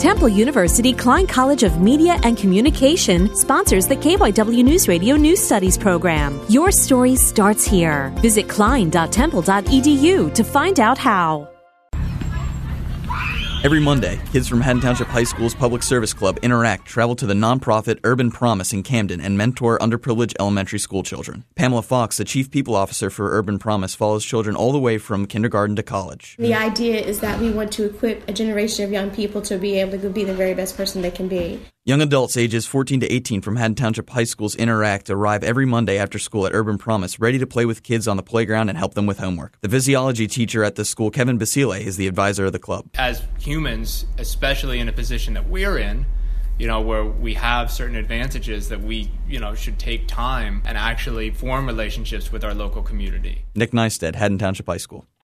Temple University Klein College of Media and Communication sponsors the KYW News Radio News Studies program. Your story starts here. Visit klein.temple.edu to find out how. Every Monday, kids from Haddon Township High School's Public Service Club Interact travel to the nonprofit Urban Promise in Camden and mentor underprivileged elementary school children. Pamela Fox, the Chief People Officer for Urban Promise, follows children all the way from kindergarten to college. The idea is that we want to equip a generation of young people to be able to be the very best person they can be. Young adults ages 14 to 18 from Haddon Township High School's Interact arrive every Monday after school at Urban Promise, ready to play with kids on the playground and help them with homework. The physiology teacher at the school, Kevin Basile, is the advisor of the club. As humans, especially in a position that we're in, you know, where we have certain advantages that we, you know, should take time and actually form relationships with our local community. Nick Neisted, Haddon Township High School.